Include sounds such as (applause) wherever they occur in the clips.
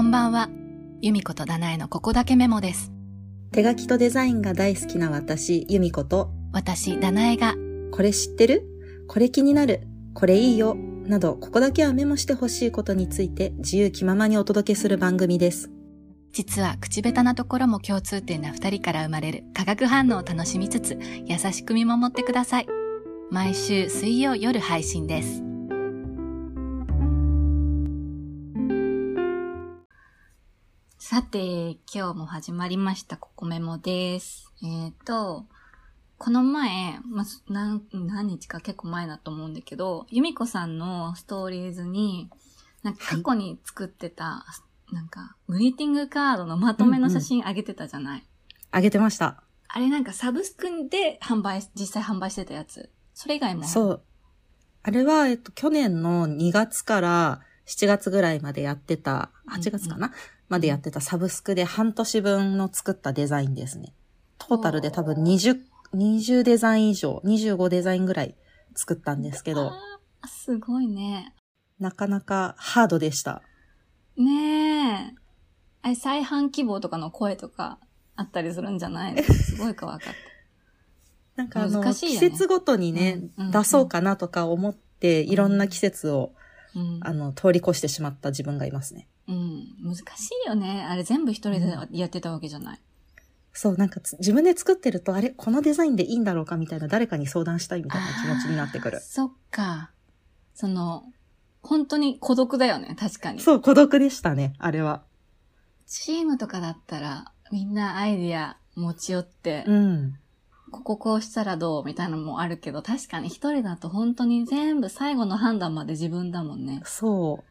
こんばんは。由美子とダナエのここだけメモです。手書きとデザインが大好きな私、由美子と、私、ダナエが、これ知ってる？これ気になる？これいいよ？など、ここだけはメモしてほしいことについて自由気ままにお届けする番組です。実は口下手なところも共通点な二人から生まれる化学反応を楽しみつつ、優しく見守ってください。毎週水曜夜配信です。さて、今日も始まりました、ココメモです。えっ、と、この前、まあ、何、何日か結構前だと思うんだけど、由美子さんのストーリーズに、なんか過去に作ってた、なんか、グリーティングカードのまとめの写真あげてたじゃない、あげてました。あれなんかサブスクで販売、実際販売してたやつ。それ以外も。う。そう。あれは、えっと、去年の2月から7月ぐらいまでやってた、8月かな、までやってたサブスクで半年分の作ったデザインですね。トータルで多分20、20デザイン以上、25デザインぐらい作ったんですけど、あーすごいね。なかなかハードでした。ねえ。あれ、再販希望とかの声とかあったりするんじゃないの？(laughs) すごいか分かっなんかあの、ね節ごとにね、うんうん出そうかなとか思って、いろんな季節を、た。うん。あの、通り越してしまった自分がいますね。うん。難しいよね。あれ全部一人でやってたわけじゃない。そう、なんかつ自分で作ってると、あれ、このデザインでいいんだろうかみたいな、誰かに相談したいみたいな気持ちになってくる。そっか。その、本当に孤独だよね。確かに。そう、孤独でしたね、あれは。チームとかだったら、みんなアイディア持ち寄って、うん。こここうしたらどうみたいなのもあるけど、確かに一人だと本当に全部最後の判断まで自分だもんね。そ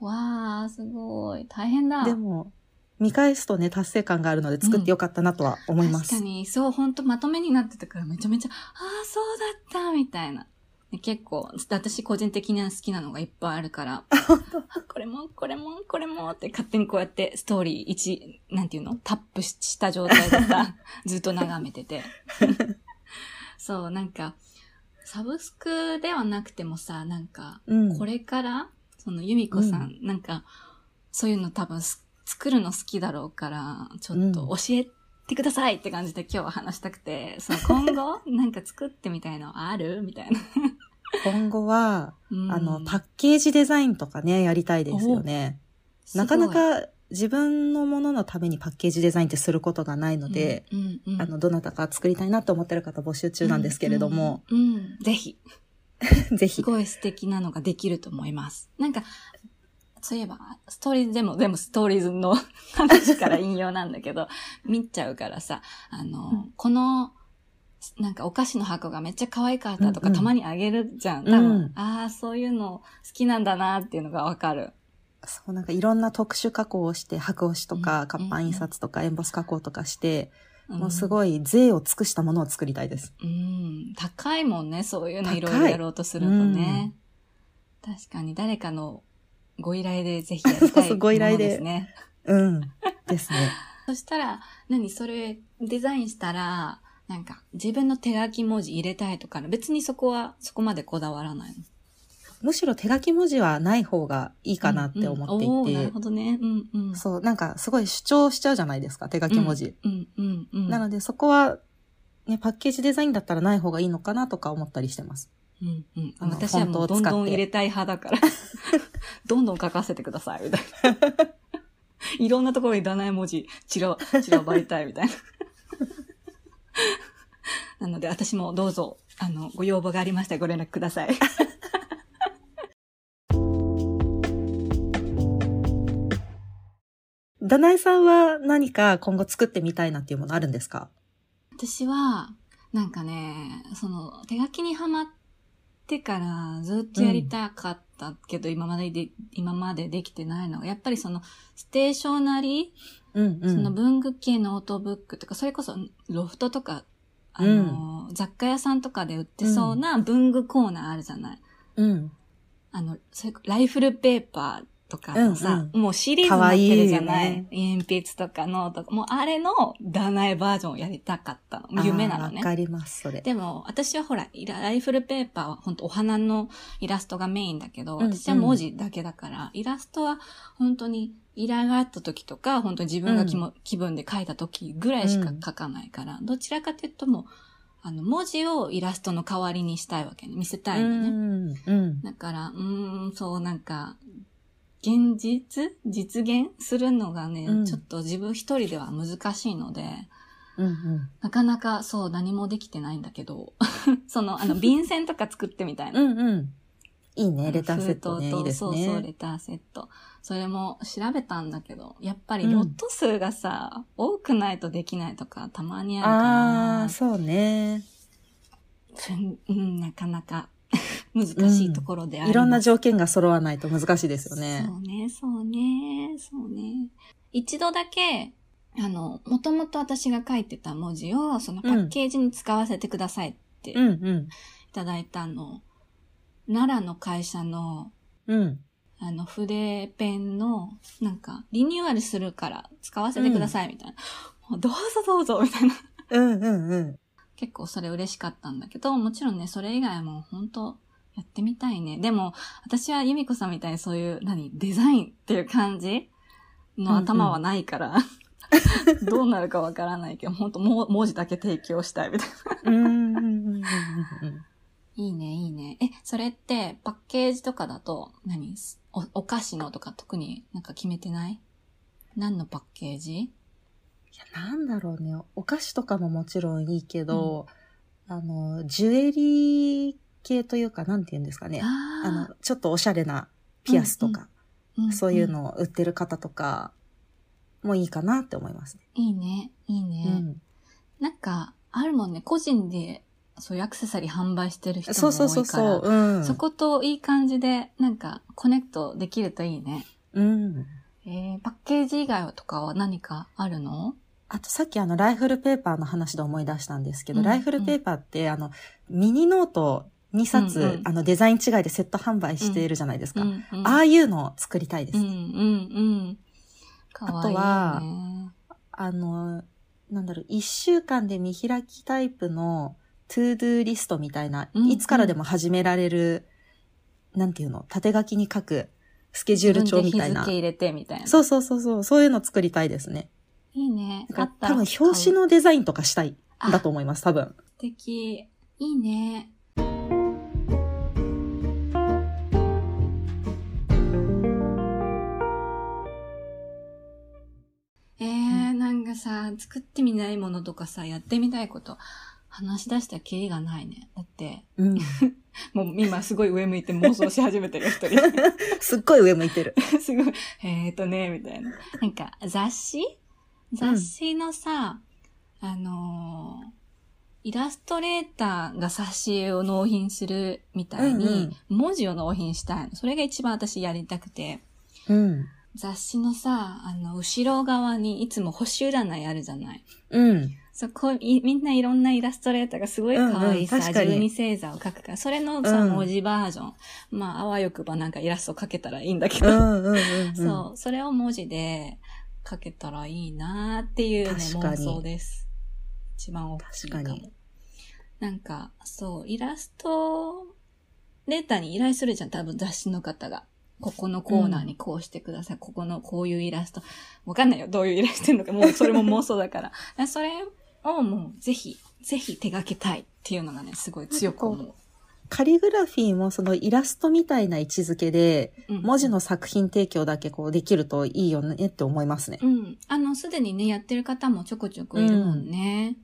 わー、すごい。大変だ。う。でも、見返すとね、達成感があるので作ってよかったなとは思います。確かに、そう、本当まとめになってたからめちゃめちゃ、ああ、そうだった、みたいな。で結構、私個人的には好きなのがいっぱいあるから、あこれも、これも、これもって勝手にこうやってストーリー1、なんていうの？タップした状態でさ、(laughs) ずっと眺めてて。そう、なんか、サブスクではなくてもさ、なんか、うん。これから、その由美子さん、なんか、そういうの多分す作るの好きだろうから、ちょっと教えてくださいって感じで今日は話したくて、その今後、なんか作ってみたいのある？(laughs) みたいな。今後は、うんあの、パッケージデザインとかね、やりたいですよね。なかな、か自分のもののためにパッケージデザインってすることがないので、すごいうんうんあの、どなたか作りたいなと思ってる方募集中なんですけれども、、うんうんうんぜひ、(laughs) ぜひ。すごい素敵なのができると思います。なんか、そういえば、ストーリーズでも全部ストーリーズの話から引用なんだけど、見ちゃうからさ、あの、うんこの、なんかお菓子の箱がめっちゃ可愛かったとかうんうんたまにあげるじゃん。うん多分、ああ、そういうの好きなんだなっていうのがわかる。そう、なんかいろんな特殊加工をして、白押しとうんか、活版印刷とか、エンボス加工とかして、もうすい。ごい税を尽くしたものを作りたいです。うん、高いもんね、そういうの高いいろいろやろうとするとね。確かに誰かのご依頼でぜひやりた (laughs) そういそうご依頼でですね。うん。ですね。(laughs) そしたら、何それデザインしたら、なんか自分の手書き文字入れたいとか、別にそこはそこまでこだわらないの？むしろ手書き文字はない方がいいかなって思ってうんうんおーなるいて、ほどね。うんうん。そう、なんかすごい主張しちゃうじゃないですか、手書き文字。うんうんうん。なのでそこは、ね、パッケージデザインだったらない方がいいのかなとか思ったりしてます。うんうん、あの私はもうどんどん入れたい派だから。(laughs) どんどん書かせてください、みたいな。(laughs) いろんなところにダナ文字散ら、散らばりたい、みたいな。(laughs) なので、私もどうぞ、あの、ご要望がありましたらご連絡ください。ダナエさんは何か今後作ってみたいなっていうものあるんですか？私は、なんかね、その、手書きにはまってからずっとやりたかったけど、今までで、今までできてないのが、やっぱりその、ステーショナリーうんうん。その文具系ノートブックとか、それこそロフトとか、あの、雑貨屋さんとかで売ってそうな文具コーナーあるじゃない。うん。あの、それ Rifle Paper とかのさ、うんもうシリーズになってるじゃない？かわ鉛筆とかノートとか、もうあれのダナエバージョンをやりたかったの。夢なのねわ。かります、それ。でも、私はほら、イラ Rifle Paper は本当お花のイラストがメインだけど、うんうん私は文字だけだから、イラストは本当に依頼があった時とか、本当に自分が気も、気分で書いた時ぐらいしか書かないから、どちらかというともう、あの、文字をイラストの代わりにしたいわけね。見せたいのね。うん。うん。だから、うーん、そう、なんか、現実実現するのがね、うんちょっと自分一人では難しいので、うんうん。なかなかそう何もできてないんだけど、(laughs) その、あの、(laughs) 便箋とか作ってみたいな。うんうん。いいね、レターセットね。といいですそうそう、ね。レターセット。それも調べたんだけど、やっぱりロット数がさ、多くないとできないとかたまにあるから、ああ、そうね。うんうん、なかなか難しいところであります。いろんな条件が揃わないと難しいですよね。そうね、そうね、そうね。一度だけ、あの、もともと私が書いてた文字を、そのパッケージに使わせてくださいっていうんうん。ただいたの、奈良の会社の、うん。あの、筆ペンの、なんか、リニューアルするから使わせてくださいみたいな。もうどうぞどうぞみたいな。うんうんうん。結構それ嬉しかったんだけど、もちろんね、それ以外も本当やってみたいね。でも、私は由美子さんみたいにそういう、何、デザインっていう感じの頭はないから、どうなるかわからないけど、本当もう文字だけ提供したいみたいな。うんうんうんうんうん。いいね、いいね。え、それってパッケージとかだと何、おお菓子のとか特になんか決めてない？何のパッケージ？いや、なんだろうね。お菓子とかももちろんいいけど、あの、ジュエリー系というか、なんて言うんですかね。ああの、ちょっとおしゃれなピアスとか、あ、そういうのを売ってる方とか、もいいかなって思いますね。いいね、いいうね。ん。なんか、あるもんね、個人でそういうアクセサリー販売してる人もそうそう多いから、そうそう。うん。そこといい感じで、なんか、コネクトできるといいね。うん。えー、パッケージ以外とかは何かあるの？あとさっきあの、 Rifle Paper の話で思い出したんですけど、うん Rifle Paper ってあの、ミニノート2冊、うんうんあの、デザイン違いでセット販売しているじゃないですか。うんうん、ああいうのを作りたいです。うんうんうん。かわいい、ね。あとはあの、なんだろう、1週間で見開きタイプの to-do list みたいな、うんうんいつからでも始められる、なんていうの、縦書きに書くスケジュール帳みたいな。入れてみたいな。そうそうそうそう、そういうの作りたいですね。いいね。あったら多分表紙のデザインとかしたいだと思います、多分。素敵。いいね。さ、作ってみないものとかさ、やってみたいこと、話し出したらキリがないね。だって、うん。(laughs) もう今すごい上向いて妄想し始めてる一人。(laughs) すっごい上向いてる。(laughs) すごい、えーとね、みたいな。なんか、雑誌？雑誌のさ、あのーイラストレーターが冊子を納品するみたいに、文字を納品したいの。それが一番私やりたくて。うん。雑誌のさ、あの、後ろ側にいつも星占いあるじゃない。うん。そこい、みんないろんなイラストレーターがすごい可愛いさ、うんうん十二星座を描くから、それのさ、うん文字バージョン。まあ、あわよくばなんかイラスト描けたらいいんだけど。うんうんうんうん。そう、それを文字で書けたらいいなーっていうね、妄想です。一番大きいかも。なんか、そう、イラストレーターに依頼するじゃん、多分雑誌の方が。ここのコーナーにこうしてください。ここのこういうイラスト。わかんないよ、どういうイラストのか。もうそれも妄想だから。だからそれをもうぜひ、ぜひ手掛けたいっていうのがね、すごい強く思う。カリグラフィーもそのイラストみたいな位置づけで、うん文字の作品提供だけこうできるといいよねって思いますね。うん。あの、すでにね、やってる方もちょこちょこいるもんね。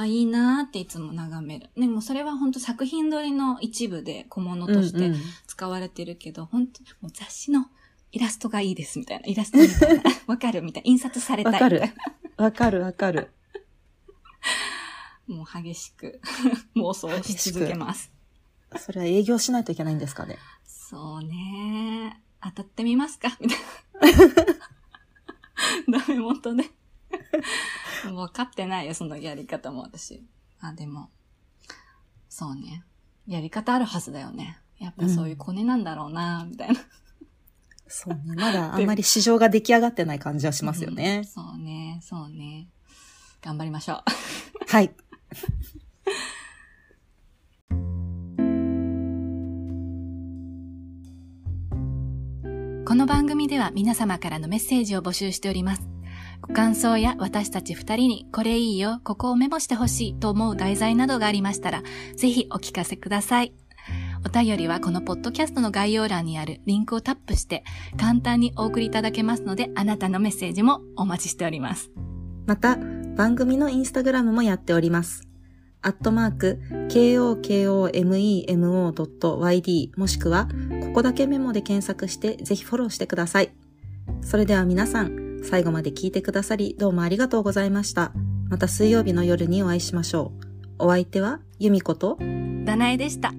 あ、いいなーっていつも眺める。でもそれは本当作品撮りの一部で小物としてうんうん使われてるけど、本当もう雑誌のイラストがいいですみたいな。イラストみたいな。(laughs) わかるみたいな。印刷されたい。わかる。わかるわかる。(laughs) もう激しく (laughs) 妄想し続けます。それは営業しないといけないんですかね？そうね当たってみますか？みたいな。ダメ元ね。(laughs) 分かってないよ、そのやり方も私。あ、でも、そうね。やり方あるはずだよね。やっぱそういうコネなんだろうなみたいな。そうね。まだあんまり市場が出来上がってない感じはしますようんね。そうね、そうね。頑張りましょう。はい。(laughs) この番組では皆様からのメッセージを募集しております。ご感想や私たち二人にこれいいよ、ここをメモしてほしいと思う題材などがありましたら、ぜひお聞かせください。お便りはこのポッドキャストの概要欄にあるリンクをタップして簡単にお送りいただけますので、あなたのメッセージもお待ちしております。また、番組のインスタグラムもやっております。アットマーク、kokomemo.yd もしくは、ここだけメモで検索してぜひフォローしてください。それでは皆さん、最後まで聞いてくださりどうもありがとうございました。また水曜日の夜にお会いしましょう。お相手は、由美子と、ダナエでした。